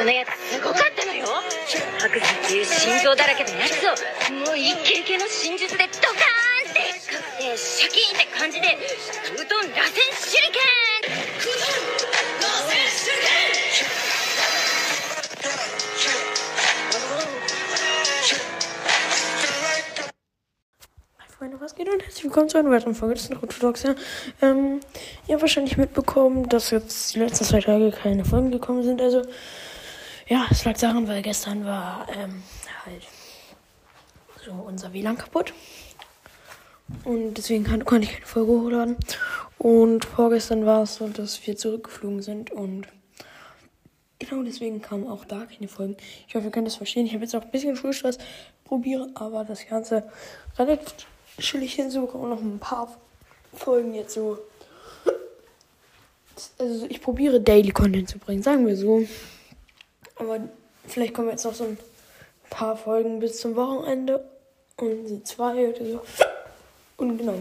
そのやつすごかったのよ白山っていう心臓だらけのやつをもうイケイケの真術でドカーンってかくてシャキーンって感じでうどん螺旋手裏剣Freunde, was geht und herzlich willkommen zu einer weiteren Folge des Orthodox. Ja. Ähm, ihr habt wahrscheinlich mitbekommen, dass jetzt die letzten zwei Tage keine Folgen gekommen sind. Also, ja, es lag daran, weil gestern war ähm, halt so unser WLAN kaputt. Und deswegen kann, konnte ich keine Folge hochladen. Und vorgestern war es so, dass wir zurückgeflogen sind und genau deswegen kamen auch da keine Folgen. Ich hoffe, ihr könnt das verstehen. Ich habe jetzt auch ein bisschen Schulstress, probiere aber das Ganze relativ chillig hinsuche und noch ein paar Folgen jetzt so. Also ich probiere Daily Content zu bringen, sagen wir so. Aber vielleicht kommen jetzt noch so ein paar Folgen bis zum Wochenende und so zwei oder so. Und genau.